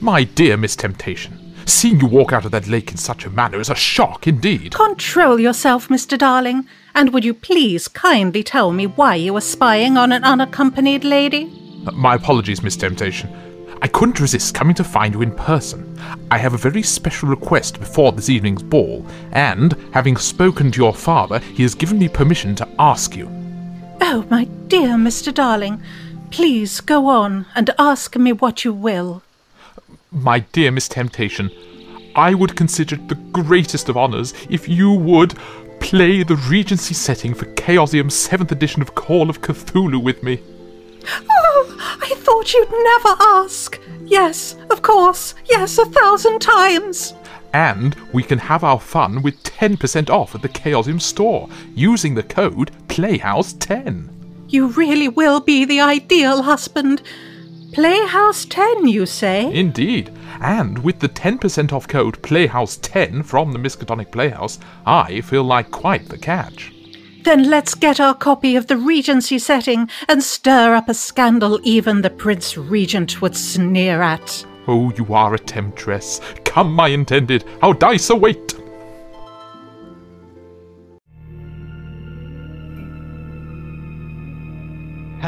My dear Miss Temptation, seeing you walk out of that lake in such a manner is a shock indeed. Control yourself, Mr. Darling, and would you please kindly tell me why you were spying on an unaccompanied lady? Uh, My apologies, Miss Temptation. I couldn't resist coming to find you in person. I have a very special request before this evening's ball, and, having spoken to your father, he has given me permission to ask you. Oh, my dear Mr. Darling, please go on and ask me what you will. My dear Miss Temptation, I would consider it the greatest of honours if you would play the Regency setting for Chaosium's 7th edition of Call of Cthulhu with me. Oh, I thought you'd never ask. Yes, of course. Yes, a thousand times. And we can have our fun with 10% off at the Chaosium store using the code Playhouse10. You really will be the ideal husband. Playhouse 10, you say? Indeed. And with the 10% off code Playhouse10 from the Miskatonic Playhouse, I feel like quite the catch. Then let's get our copy of the Regency setting and stir up a scandal even the Prince Regent would sneer at. Oh, you are a temptress. Come, my intended, our dice await.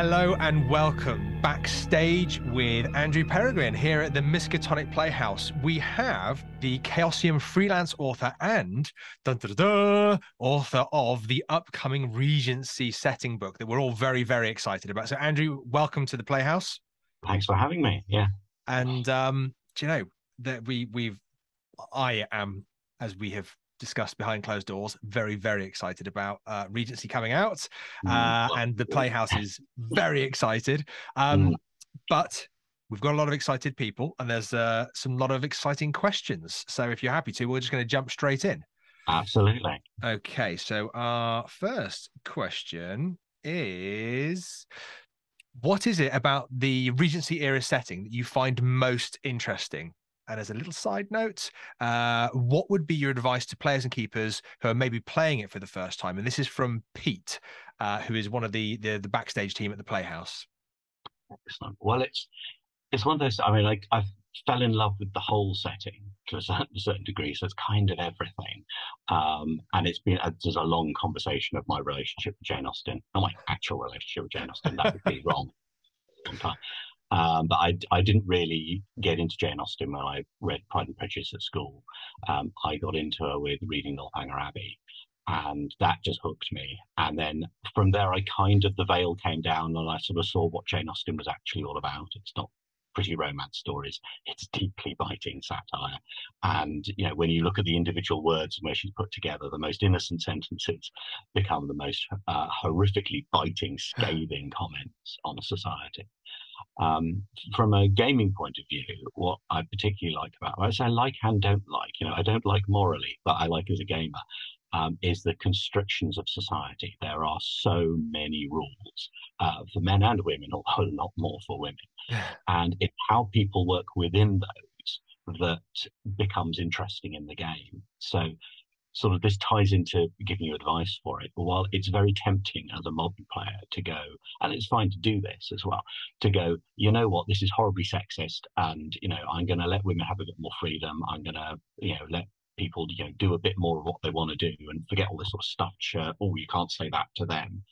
Hello and welcome backstage with Andrew Peregrine here at the Miskatonic Playhouse. We have the Chaosium freelance author and dun, dun, dun, author of the upcoming Regency setting book that we're all very, very excited about. So, Andrew, welcome to the Playhouse. Thanks for having me. Yeah. And um, do you know that we we've I am as we have discussed behind closed doors very very excited about uh, regency coming out uh, and the playhouse is very excited um, but we've got a lot of excited people and there's uh, some lot of exciting questions. So if you're happy to we're just going to jump straight in. Absolutely. okay so our first question is what is it about the regency era setting that you find most interesting and as a little side note, uh, what would be your advice to players and keepers who are maybe playing it for the first time? And this is from Pete, uh, who is one of the, the the backstage team at the Playhouse. Excellent. Well, it's it's one of those. I mean, like I fell in love with the whole setting to a certain, certain degree. So it's kind of everything. Um, and it's been uh, there's a long conversation of my relationship with Jane Austen, not my actual relationship with Jane Austen. That would be wrong. Um, but I, I didn't really get into Jane Austen when I read Pride and Prejudice at school. Um, I got into her with reading Northanger Abbey, and that just hooked me. And then from there, I kind of the veil came down, and I sort of saw what Jane Austen was actually all about. It's not pretty romance stories; it's deeply biting satire. And you know, when you look at the individual words and where she's put together, the most innocent sentences become the most uh, horrifically biting, scathing comments on society. Um, from a gaming point of view, what I particularly like about it, I say I like and don't like, you know, I don't like morally, but I like as a gamer, um, is the constrictions of society. There are so many rules uh, for men and women, although a lot more for women. And it's how people work within those that becomes interesting in the game. So sort of this ties into giving you advice for it. But while it's very tempting as a multiplayer to go, and it's fine to do this as well, to go, you know what, this is horribly sexist, and you know, I'm going to let women have a bit more freedom. I'm going to, you know, let people, you know, do a bit more of what they want to do, and forget all this sort of stuff. shirt. Oh, you can't say that to them.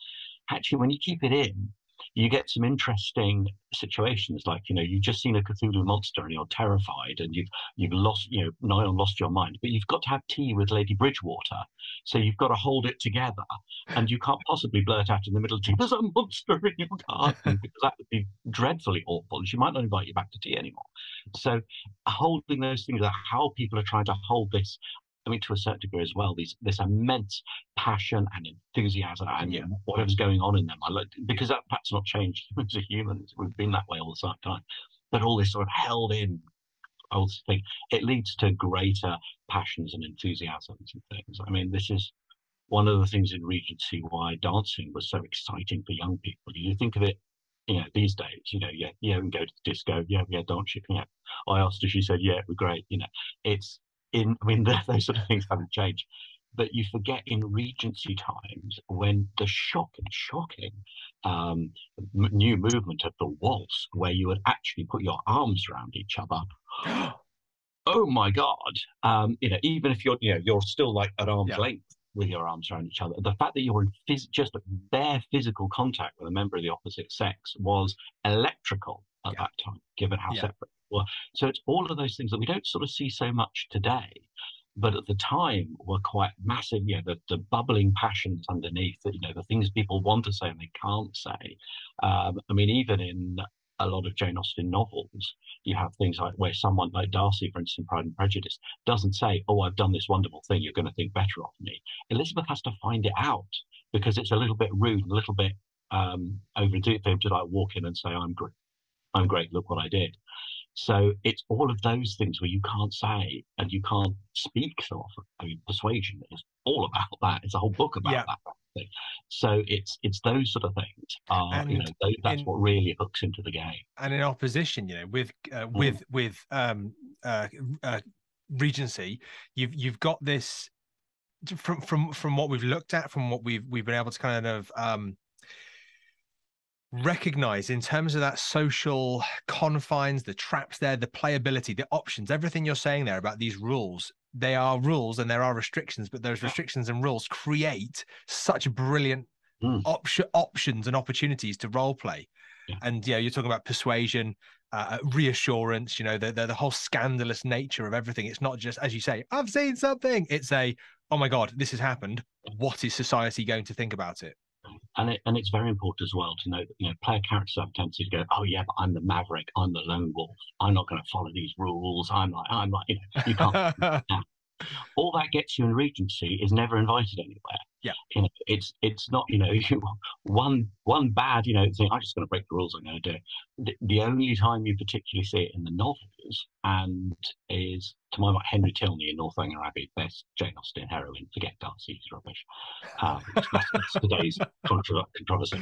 Actually, when you keep it in, you get some interesting situations like you know you've just seen a cthulhu monster and you're terrified and you've you've lost you know nigh lost your mind but you've got to have tea with lady bridgewater. So you've got to hold it together and you can't possibly blurt out in the middle of tea there's a monster in your garden because that would be dreadfully awful. And she might not invite you back to tea anymore. So holding those things how people are trying to hold this I mean, to a certain degree as well, these this immense passion and enthusiasm and know, whatever's going on in them. I look because that that's not changed as a human. We've been that way all the time. But all this sort of held in old thing, it leads to greater passions and enthusiasms and things. I mean, this is one of the things in Regency why dancing was so exciting for young people. You think of it you know, these days, you know, yeah, yeah, we can go to the disco, yeah, yeah, dance, yeah. I asked her, she said, yeah, it was great. You know, it's in, I mean, those sort of things haven't changed. but you forget in Regency times when the shocking, shocking um, m- new movement of the waltz, where you would actually put your arms around each other. oh my God! Um, you know, even if you're, you know, you're still like at arm's Yeah. length with your arms around each other. The fact that you're in phys- just bare physical contact with a member of the opposite sex was electrical at Yeah. that time, given how Yeah. separate were. So it's all of those things that we don't sort of see so much today, but at the time were quite massive. You know, the, the bubbling passions underneath, you know, the things people want to say and they can't say. Um, I mean, even in a lot of Jane Austen novels, you have things like where someone like Darcy, for instance, in Pride and Prejudice, doesn't say, "Oh, I've done this wonderful thing. You're going to think better of me." Elizabeth has to find it out because it's a little bit rude, a little bit um, overdue for him to like walk in and say, "I'm great, I'm great. Look what I did." So it's all of those things where you can't say and you can't speak so often. I mean, persuasion is all about that. It's a whole book about Yeah. that. Thing. So it's it's those sort of things. Are, you know, those, that's in- what really hooks into the game. and in opposition, you know, with uh, Mm. with with um, uh, uh, Regency, you've you've got this from from from what we've looked at, from what we've we've been able to kind of um, recognize in terms of that social confines, the traps there, the playability, the options, everything you're saying there about these rules. They are rules and there are restrictions, but those restrictions and rules create such brilliant Mm. option options and opportunities to role play. Yeah. And yeah, you're talking about persuasion, uh, reassurance. You know, the, the the whole scandalous nature of everything. It's not just as you say, I've seen something. It's a, oh my god, this has happened. What is society going to think about it? And it, and it's very important as well to know that you know player characters have a tendency to go, oh yeah, but I'm the maverick, I'm the lone wolf, I'm not going to follow these rules. I'm like, I'm like, you know, you can't. all that gets you in Regency is never invited anywhere. Yeah. you know, it's it's not you know you, one one bad you know thing. I'm just going to break the rules. I'm going to do it. The, the only time you particularly see it in the novels and is to my mind Henry Tilney in Northanger Abbey, best Jane Austen heroine. Forget Darcy, he's rubbish. Um, that's, today's contro- controversy.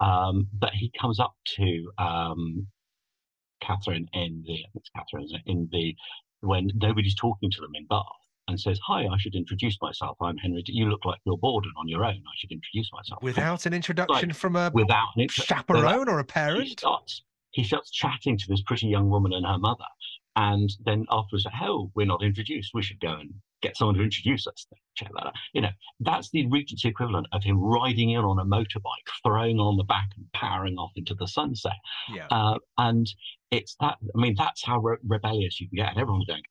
Um, but he comes up to um, Catherine in the I think it's Catherine in the when nobody's talking to them in Bath and says, "Hi, I should introduce myself. I'm Henry. You look like you're bored and on your own. I should introduce myself." Without an introduction from a without an intro- chaperone or a he parent. starts he starts chatting to this pretty young woman and her mother, and then afterwards, "Oh, we're not introduced. We should go and get someone to introduce us." Check that out. You know, that's the Regency equivalent of him riding in on a motorbike, throwing on the back and powering off into the sunset. Yeah. Uh, and it's that. I mean, that's how re- rebellious you can get. And everyone's going.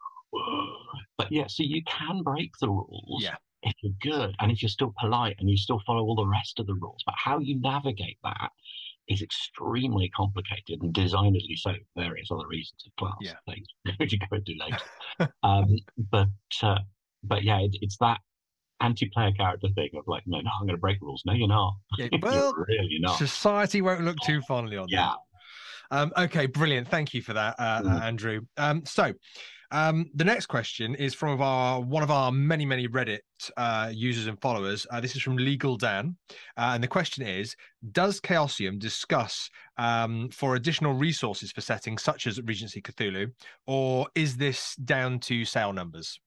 But yeah. So you can break the rules. Yeah. If you're good and if you're still polite and you still follow all the rest of the rules, but how you navigate that is extremely complicated and designedly so for various other reasons of class Yeah. things which you go into later. um, but uh, but yeah, it, it's that anti-player character thing of like, no, no, I'm going to break the rules. No, you're not. Yeah, you're well, really not. Society won't look too fondly on Yeah. that. Um, okay, brilliant. Thank you for that, uh, Mm. uh, Andrew. Um, so, um, the next question is from our one of our many many Reddit uh, users and followers. Uh, this is from Legal Dan, uh, and the question is: Does Chaosium discuss um, for additional resources for settings such as Regency Cthulhu, or is this down to sale numbers?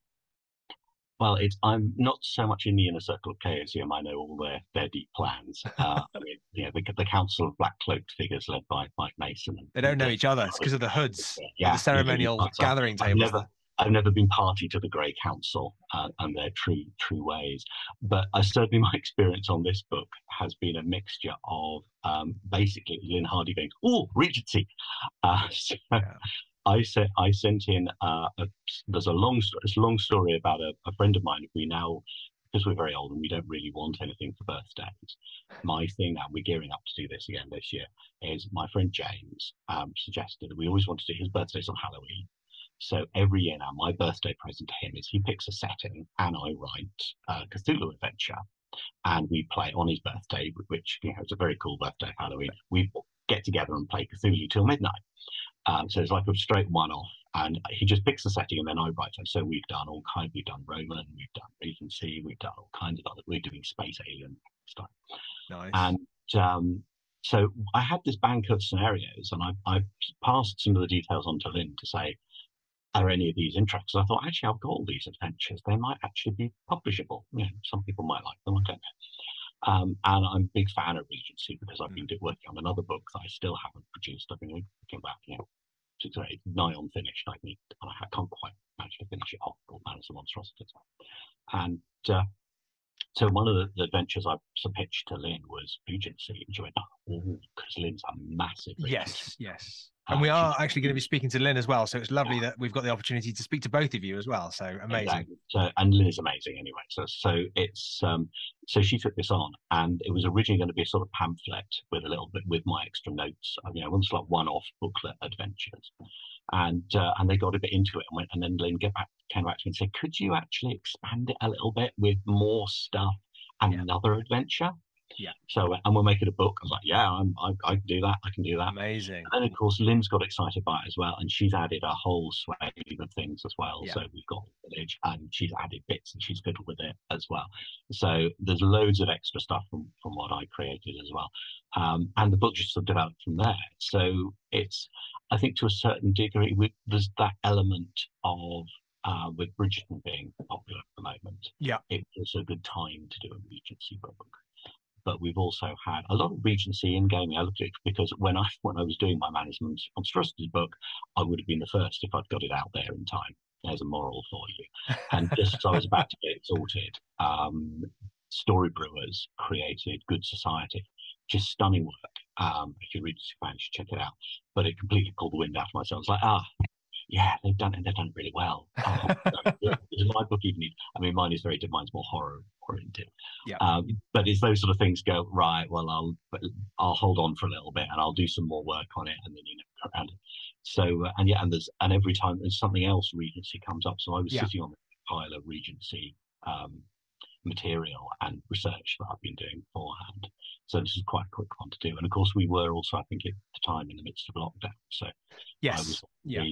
Well, it's I'm not so much in the inner circle of Chaosium. I know all their their deep plans. Uh, I mean, know, the, the Council of Black Cloaked figures led by Mike Mason. And, They don't know each other. It's because of the hoods, yeah, the ceremonial yeah, yeah. gathering tables. never, I've never been party to the Grey Council uh, and their true true ways, but I certainly my experience on this book has been a mixture of um, basically Lynne Hardy going, "Oh, Regency." Uh, so Yeah. I sent I sent in uh, a, there's a long it's a long story about a, a friend of mine. We now because we're very old and we don't really want anything for birthdays. My thing now, we're gearing up to do this again this year, is my friend James um, suggested we always want to do his birthday's on Halloween. So every year now, my birthday present to him is he picks a setting and I write a Cthulhu adventure and we play on his birthday, which you know, it's a very cool birthday Halloween. We get together and play Cthulhu till midnight. Um, so it's like a straight one off. And he just picks the setting and then I write it. So we've done all kinds, we've done Roman, we've done Regency, we've done all kinds of other, we're doing Space Alien stuff. Nice. And um, so I had this bank of scenarios, and I, I passed some of the details on to Lynne to say, are any of these interesting? I thought, actually, I've got all these adventures. They might actually be publishable. You know, some people might like them. I don't know. Um, and I'm a big fan of Regency because I've been mm. working on another book that I still haven't produced. I've been looking back, you know, eight, nigh on finished. I need, I can't quite manage to finish it off. All Manners of Monstrosities. And uh, so one of the, the adventures I pitched to Lynne was Regency, and she went, "Oh, because Lynne's a massive." Yes, yes. And we are actually going to be speaking to Lynne as well. So it's lovely yeah. that we've got the opportunity to speak to both of you as well. So amazing. Exactly. So, and Lynne is amazing anyway. So, so it's, um, so she took this on and it was originally going to be a sort of pamphlet with a little bit, with my extra notes, you know, almost like one off booklet adventures. And, uh, and they got a bit into it and went, and then Lynne get back, came back to me and said, could you actually expand it a little bit with more stuff and yeah. another adventure? Yeah. So, and we're making a book. I was like, yeah, I'm, I, I can do that. I can do that. Amazing. And of course, Lynne's got excited by it as well, and she's added a whole swathe of things as well. Yeah. So we've got village, and she's added bits, and she's fiddled with it as well. So there's loads of extra stuff from from what I created as well, um, and the book just sort of developed from there. So it's, I think, to a certain degree, we, there's that element of uh, with Bridgerton being popular at the moment. Yeah, it was a good time to do a Regency book but we've also had a lot of regency in gaming electric because when I when I was doing my management monstrosities book, I would have been the first if I'd got it out there in time. There's a moral for you. And just as I was about to get it sorted, um, Storybrewers created Good Society, just stunning work. Um, if you read you should check it out. But it completely pulled the wind out of myself. I was like, ah, yeah, they've done it. They've done it really well. Oh, does my book even need? I mean, mine is very mine's more horror oriented. Yeah. Um, but it's those sort of things go right. Well, I'll I'll hold on for a little bit and I'll do some more work on it, and then you know around it. So uh, and yeah, and there's and every time there's something else Regency comes up. So I was yeah. sitting on the pile of Regency um, material and research that I've been doing beforehand. So this is quite a quick one to do. And of course, we were also, I think, at the time in the midst of lockdown. So yes, I was yeah.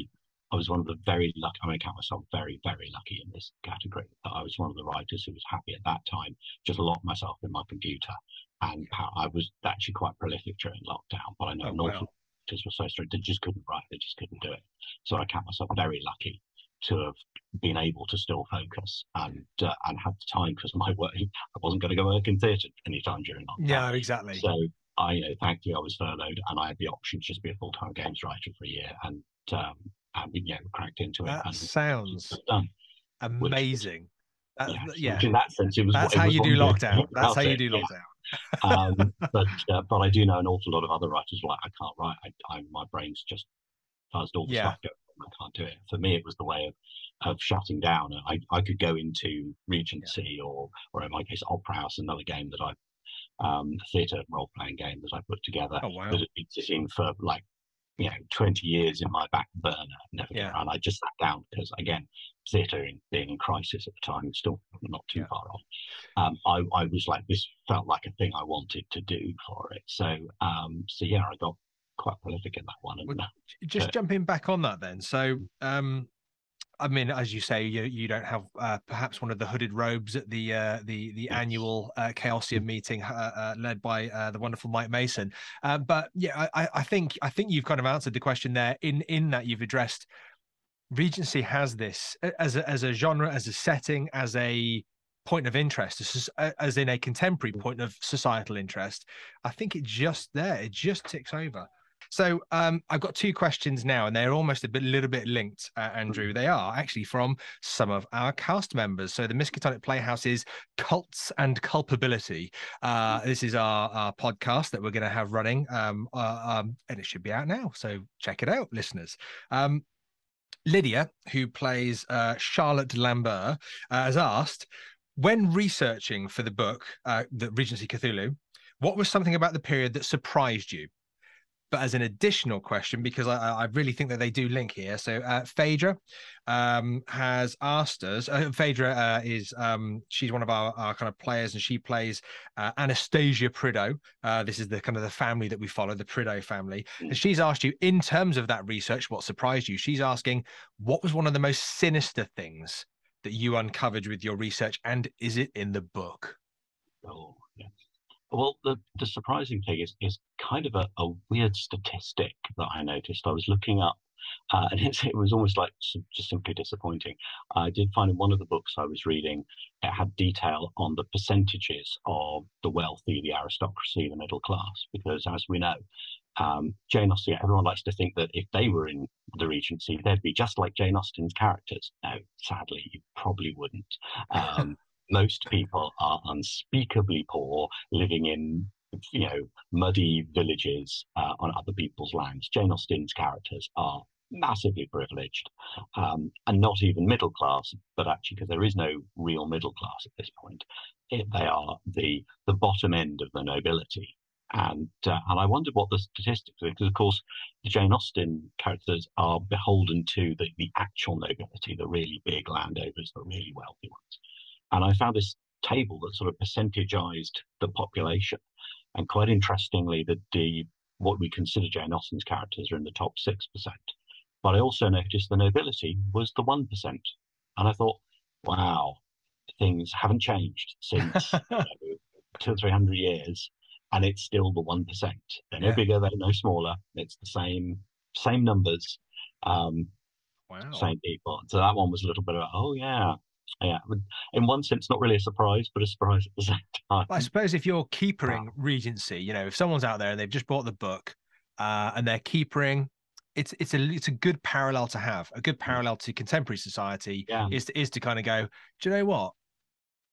I was one of the very lucky, I'm going to count myself very, very lucky in this category. That I was one of the writers who was happy at that time, just locked myself in my computer. And I was actually quite prolific during lockdown, but I know oh, an awful writers were so strict, they just couldn't write, they just couldn't do it. So I count myself very lucky to have been able to still focus and uh, and have the time because my work, I wasn't going to go work in theatre anytime during lockdown. Yeah, exactly. So I, you know, thankfully I was furloughed and I had the option to just be a full time games writer for a year. And um, and we, yeah, cracked into it. That sounds amazing. Which, that, yeah, yeah. in that sense, it was. That's how you do lockdown. That's how you do lockdown. um, but uh, but I do know an awful lot of other writers like I can't write. I, I my brain's just buzzed all the yeah. stuff. I can't do it. For me, it was the way of of shutting down. I I could go into Regency yeah. or or in my case Opera House, another game that I um theatre role playing game that I put together oh, wow. that had been sitting for like you know 20 years in my back burner never yeah. and i just sat down because again theatre being in crisis at the time still not too yeah. far off. Um, I, I was like this felt like a thing i wanted to do for it. So um so yeah i got quite prolific in that one and, well, just uh, jumping back on that then. So um I mean, as you say, you you don't have uh, perhaps one of the hooded robes at the uh, the the annual uh, Chaosium meeting uh, uh, led by uh, the wonderful Mike Mason. but yeah, I, I think I think you've kind of answered the question there. In in that you've addressed Regency has this as a, as a genre, as a setting, as a point of interest, as, as in a contemporary point of societal interest. I think it just there, it just ticks over. So um, I've got two questions now, and they're almost a bit, little bit linked, uh, Andrew. They are actually from some of our cast members. So the Miskatonic Playhouse is Cults and Culpability. Uh, this is our, our podcast that we're going to have running, um, uh, um, and it should be out now. So check it out, listeners. Um, Lydia, who plays uh, Charlotte Lambert, uh, has asked, when researching for the book, uh, the Regency Cthulhu, what was something about the period that surprised you? But as an additional question, because I, I really think that they do link here. So uh, Phaedra um, has asked us. Uh, Phaedra uh, is um, she's one of our, our, kind of players, and she plays uh, Anastasia Prideaux. Uh, this is the kind of the family that we follow, the Prideaux family. And she's asked you, in terms of that research, what surprised you? She's asking, what was one of the most sinister things that you uncovered with your research, and is it in the book? Oh, well, the, the surprising thing is, is kind of a, a weird statistic that I noticed. I was looking up uh, and it was almost like just simply disappointing. I did find in one of the books I was reading, it had detail on the percentages of the wealthy, the aristocracy, the middle class, because as we know, um, Jane Austen, everyone likes to think that if they were in the Regency, they'd be just like Jane Austen's characters. No, sadly, you probably wouldn't. Um, most people are unspeakably poor, living in you know muddy villages uh, on other people's lands. Jane Austen's characters are massively privileged um, and not even middle class, but actually because there is no real middle class at this point, it, they are the the bottom end of the nobility. And uh, and I wondered what the statistics were because of course the Jane Austen characters are beholden to the, the actual nobility, the really big landowners, the really wealthy ones. And I found this table that sort of percentageized the population. And quite interestingly, that the what we consider Jane Austen's characters are in the top six percent. But I also noticed the nobility was the one percent, and I thought, wow, things haven't changed since you know, two or three hundred years, and it's still the one percent. They're no yeah. bigger, they're no smaller. It's the same same numbers, um, wow. same people. So that one was a little bit of oh yeah, yeah, in one sense, not really a surprise, but a surprise at the same time. I suppose if you're keepering Regency, you know, if someone's out there and they've just bought the book uh, and they're keepering, it's it's a it's a good parallel to have. A good mm. parallel to contemporary society yeah. is to, is to kind of go. Do you know what?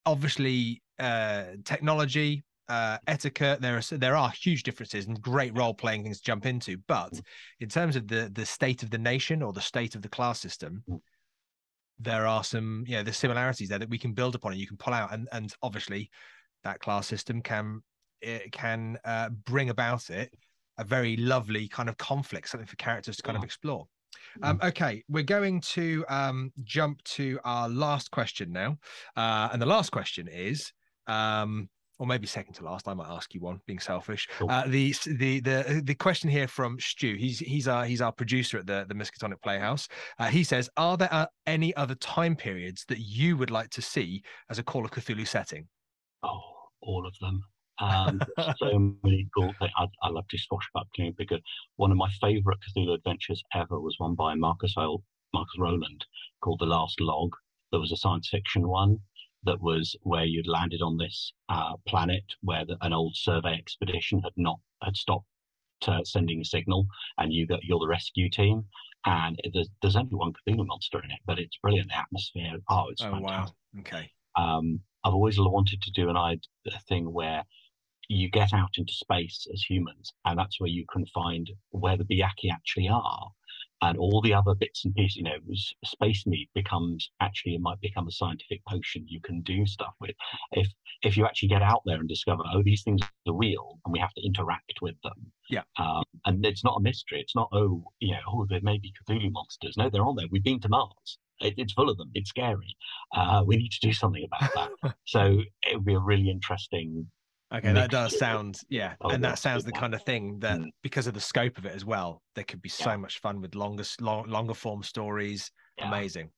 Obviously, uh, technology, uh, etiquette. There are there are huge differences and great role playing things to jump into. But mm. in terms of the the state of the nation or the state of the class system, mm there are some you know the similarities there that we can build upon and you can pull out and and obviously that class system can it can uh, bring about it a very lovely kind of conflict something for characters to kind of explore um, mm. okay, we're going to um, jump to our last question now. Uh, and the last question is um, or maybe second to last. I might ask you one, being selfish. Cool. Uh, the the the the question here from Stu. He's he's our he's our producer at the the Miskatonic Playhouse. Uh, he says, "Are there uh, any other time periods that you would like to see as a Call of Cthulhu setting?" Oh, all of them. Um, so many cool things. I, I love to swashbuckling because one of my favorite Cthulhu adventures ever was one by Marcus Marcus Rowland called The Last Log. There was a science fiction one that was where you'd landed on this uh, planet where the, an old survey expedition had not had stopped uh, sending a signal, and you got you're the rescue team. And there's, there's only one Cthulhu monster in it, but it's brilliant. The atmosphere, oh, it's oh, fantastic. wow, okay. Um, I've always wanted to do an a thing where you get out into space as humans, and that's where you can find where the Byakhee actually are, and all the other bits and pieces, you know, space mead becomes actually it might become a scientific potion you can do stuff with. If if you actually get out there and discover, oh, these things are real and we have to interact with them. Yeah. Um, and it's not a mystery. It's not, oh, you know, oh, there may be Cthulhu monsters. No, they're on there. We've been to Mars. It, it's full of them. It's scary. Uh, we need to do something about that. so it would be a really interesting Okay, that does sound yeah, oh, and that sounds the kind of thing that mm. because of the scope of it as well, there could be so much fun with longer long, longer form stories. Yeah. Amazing.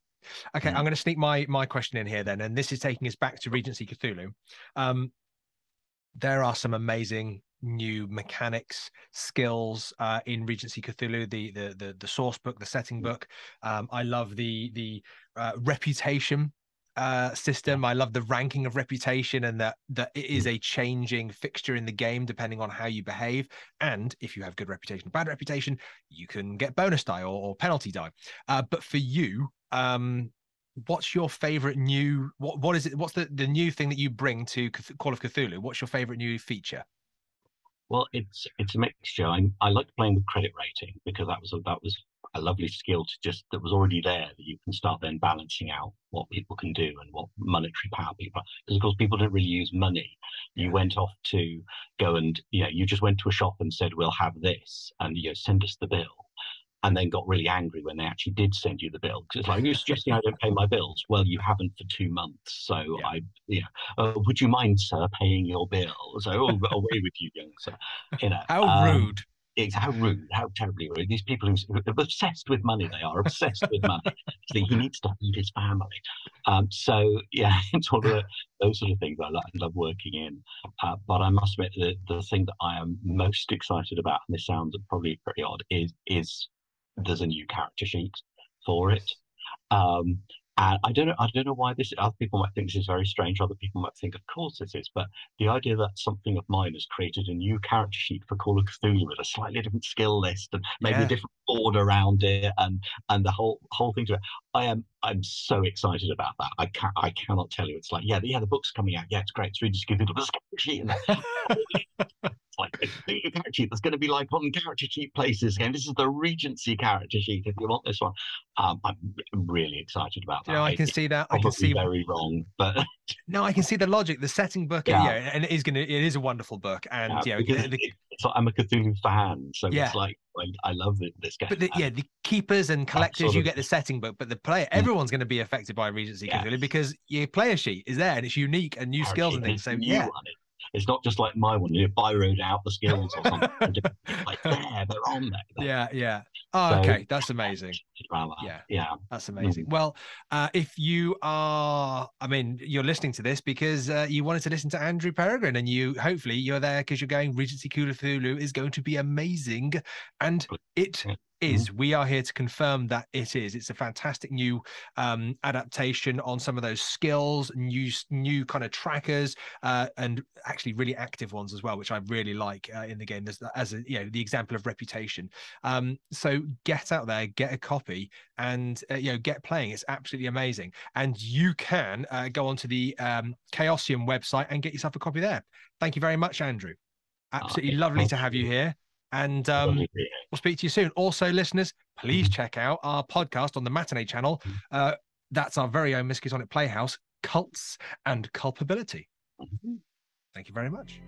Okay, mm. I'm going to sneak my my question in here then, and this is taking us back to Regency Cthulhu. Um, there are some amazing new mechanics skills uh, in Regency Cthulhu, the, the the the source book, the setting mm. book. Um, I love the the uh, reputation uh, system. I love the ranking of reputation and that that it is mm. a changing fixture in the game depending on how you behave. And if you have good reputation, bad reputation, you can get bonus die or, or penalty die. Uh, but for you, um, what's your favorite new? What what is it? What's the the new thing that you bring to Call of Cthulhu? What's your favorite new feature? Well, it's it's a mixture. I I like playing with credit rating because that was that was a lovely skill to just that was already there that you can start then balancing out what people can do and what monetary power people because of course people don't really use money you went off to go and you know you just went to a shop and said we'll have this and you know send us the bill and then got really angry when they actually did send you the bill because it's like you're suggesting I don't pay my bills. Well, you haven't for two months, so yeah. I, yeah. Uh, would you mind, sir, paying your bill? So oh, away with you, young sir. You know, how um, rude it's how rude, how terribly rude. These people who are obsessed with money, they are obsessed with money. he needs to feed his family. Um, so yeah, it's all of those sort of things I love, love working in. Uh, but I must admit the the thing that I am most excited about, and this sounds probably pretty odd, is is there's a new character sheet for it. Um, and I don't know, I don't know why this. Other people might think this is very strange. Other people might think, of course, this is. But the idea that something of mine has created a new character sheet for Call of Cthulhu with a slightly different skill list and maybe Yeah. a different board around it, and and the whole whole thing to it. I am I'm so excited about that. I can I cannot tell you. It's like yeah, yeah, the book's coming out. Yeah, it's great. It's really just a character sheet in there. It's like a character sheet that's going to be like on character sheet places again. This is the Regency character sheet if you want this one. Um, I'm really excited about that. You know, I can it's see that. I can see very wrong, but No, I can see the logic. The setting book, Yeah. yeah, and it is gonna. It is a wonderful book, and yeah, you know, the- the- it's like I'm a Cthulhu fan, so Yeah. it's like I, I love it, this game. but the, yeah, the keepers and collectors, you get the setting book, but the player, everyone's going to be affected by Regency Yes. Cthulhu because your player sheet is there and it's unique and new skills and things. So yeah. It's not just like my one, you know, byroed out the skills or something. Like there, they're on there. yeah, yeah. Oh, So- okay, that's amazing. That. Yeah. yeah. That's amazing. Well, uh, if you are, I mean, you're listening to this because uh, you wanted to listen to Andrew Peregrine, and you hopefully you're there because you're going. Regency Cthulhu is going to be amazing, and it Yeah. is. We are here to confirm that it is. It's a fantastic new um, adaptation on some of those skills, new new kind of trackers, uh, and actually really active ones as well, which I really like uh, in the game. There's as a, you know the example of reputation. Um, so get out there, get a copy, and uh, you know get playing. It's absolutely amazing, and you can uh, go onto the um, Chaosium website and get yourself a copy there. Thank you very much, Andrew. Absolutely okay. lovely to have you. here. And um, Lovely to be here. we'll speak to you soon. Also, listeners, please check out our podcast on the Matinee channel. Uh, that's our very own Miskatonic Playhouse, Cults and Culpability. Mhm. Thank you very much.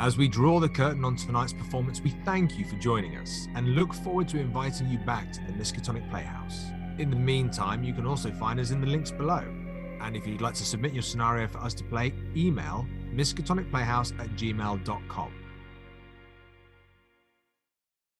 As we draw the curtain on tonight's performance, we thank you for joining us and look forward to inviting you back to the Miskatonic Playhouse. In the meantime, you can also find us in the links below. And if you'd like to submit your scenario for us to play, email miskatonicplayhouse at gmail.com.